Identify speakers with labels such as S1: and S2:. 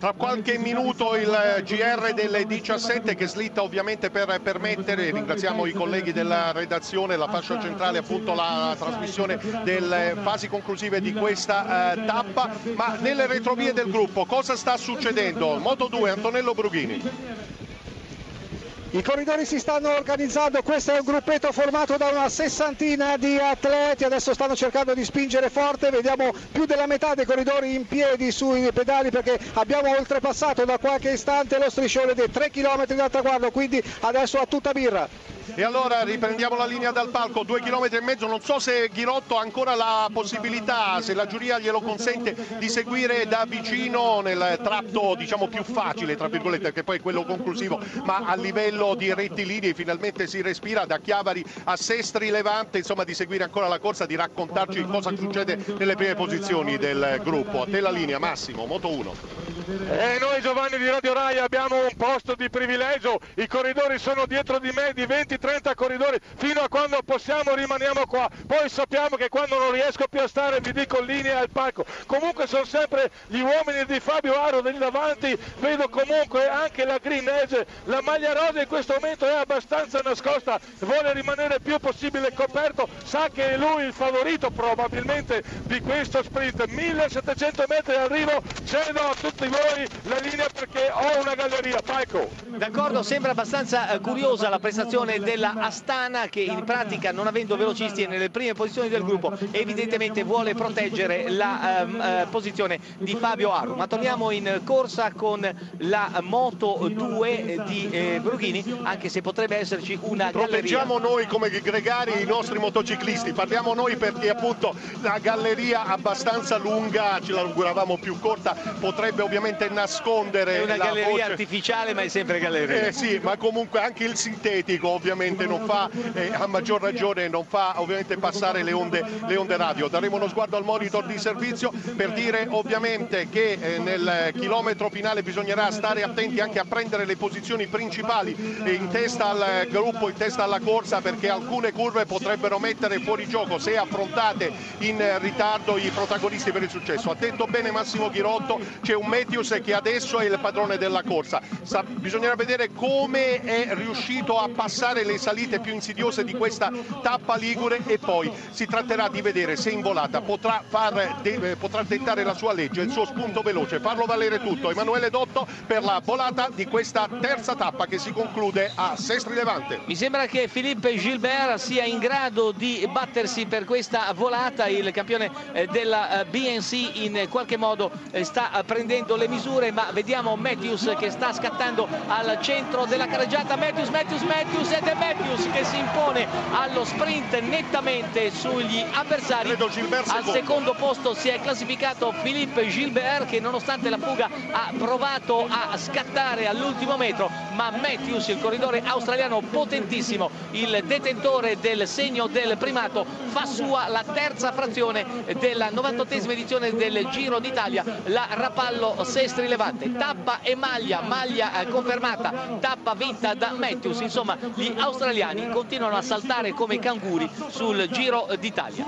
S1: Tra qualche minuto il GR delle 17 che slitta ovviamente per permettere, ringraziamo i colleghi della redazione, la fascia centrale appunto la trasmissione delle fasi conclusive di questa eh, tappa, ma nelle retrovie del gruppo cosa sta succedendo? Moto 2 Antonello Brughini.
S2: I corridori si stanno organizzando, questo è un gruppetto formato da una sessantina di atleti, adesso stanno cercando di spingere forte, vediamo più della metà dei corridori in piedi sui pedali perché abbiamo oltrepassato da qualche istante lo striscione dei 3 km dal traguardo, quindi adesso a tutta birra.
S1: E allora riprendiamo la linea dal palco, due chilometri e mezzo, non so se Ghirotto ha ancora la possibilità, se la giuria glielo consente, di seguire da vicino nel tratto diciamo più facile, tra virgolette, che poi è quello conclusivo, ma a livello di rettilinei finalmente si respira da Chiavari a Sestri Levante, insomma di seguire ancora la corsa, di raccontarci cosa succede nelle prime posizioni del gruppo. A te la linea, Massimo, Moto 1.
S3: E noi Giovanni di Radio Rai abbiamo un posto di privilegio, i corridori sono dietro di me di 20-30 corridori, fino a quando possiamo rimaniamo qua, poi sappiamo che quando non riesco più a stare vi dico linea al palco, comunque sono sempre gli uomini di Fabio Aro lì davanti, vedo comunque anche la Green Edge, la maglia rosa in questo momento è abbastanza nascosta, vuole rimanere più possibile coperto, sa che è lui il favorito probabilmente di questo sprint, 1700 metri d'arrivo, cedo a tutti voi la linea perché ho una galleria. Paco.
S4: D'accordo, sembra abbastanza eh, curiosa la prestazione della Astana che in pratica non avendo velocisti nelle prime posizioni del gruppo evidentemente vuole proteggere la ehm, eh, posizione di Fabio Aru. Ma torniamo in corsa con la Moto 2 di eh, Brughini anche se potrebbe esserci una galleria.
S1: Proteggiamo noi come gregari i nostri motociclisti, parliamo noi perché appunto la galleria abbastanza lunga, ce l'auguravamo più corta, potrebbe ovviamente nascondere
S4: è una galleria
S1: voce.
S4: artificiale ma è sempre galleria.
S1: Eh sì ma comunque anche il sintetico ovviamente non fa eh, a maggior ragione non fa ovviamente passare le onde, le onde, radio. Daremo uno sguardo al monitor di servizio per dire ovviamente che eh, nel chilometro finale bisognerà stare attenti anche a prendere le posizioni principali eh, in testa al gruppo in testa alla corsa perché alcune curve potrebbero mettere fuori gioco se affrontate in ritardo i protagonisti per il successo. Ha detto bene Massimo Ghirotto c'è un metro Matthews che adesso è il padrone della corsa. Sa, bisognerà vedere come è riuscito a passare le salite più insidiose di questa tappa ligure e poi si tratterà di vedere se in volata potrà, far, de, potrà dettare la sua legge, il suo spunto veloce, farlo valere tutto. Emanuele Dotto per la volata di questa terza tappa che si conclude a Sestri Levante.
S4: Mi sembra che Philippe Gilbert sia in grado di battersi per questa volata, il campione eh, della eh, BNC in qualche modo eh, sta prendendo le misure ma vediamo Matthews che sta scattando al centro della carreggiata. Matthews, Matthews, Matthews ed è Matthews che si impone allo sprint nettamente sugli avversari. Al secondo posto si è classificato Philippe Gilbert che nonostante la fuga ha provato a scattare all'ultimo metro ma Matthews il corridore australiano potentissimo il detentore del segno del primato fa sua la terza frazione della 98esima edizione del Giro d'Italia. La Rapallo Sestri Levante, tappa e maglia, maglia eh, confermata, tappa vinta da Matthews, insomma gli australiani continuano a saltare come canguri sul Giro d'Italia.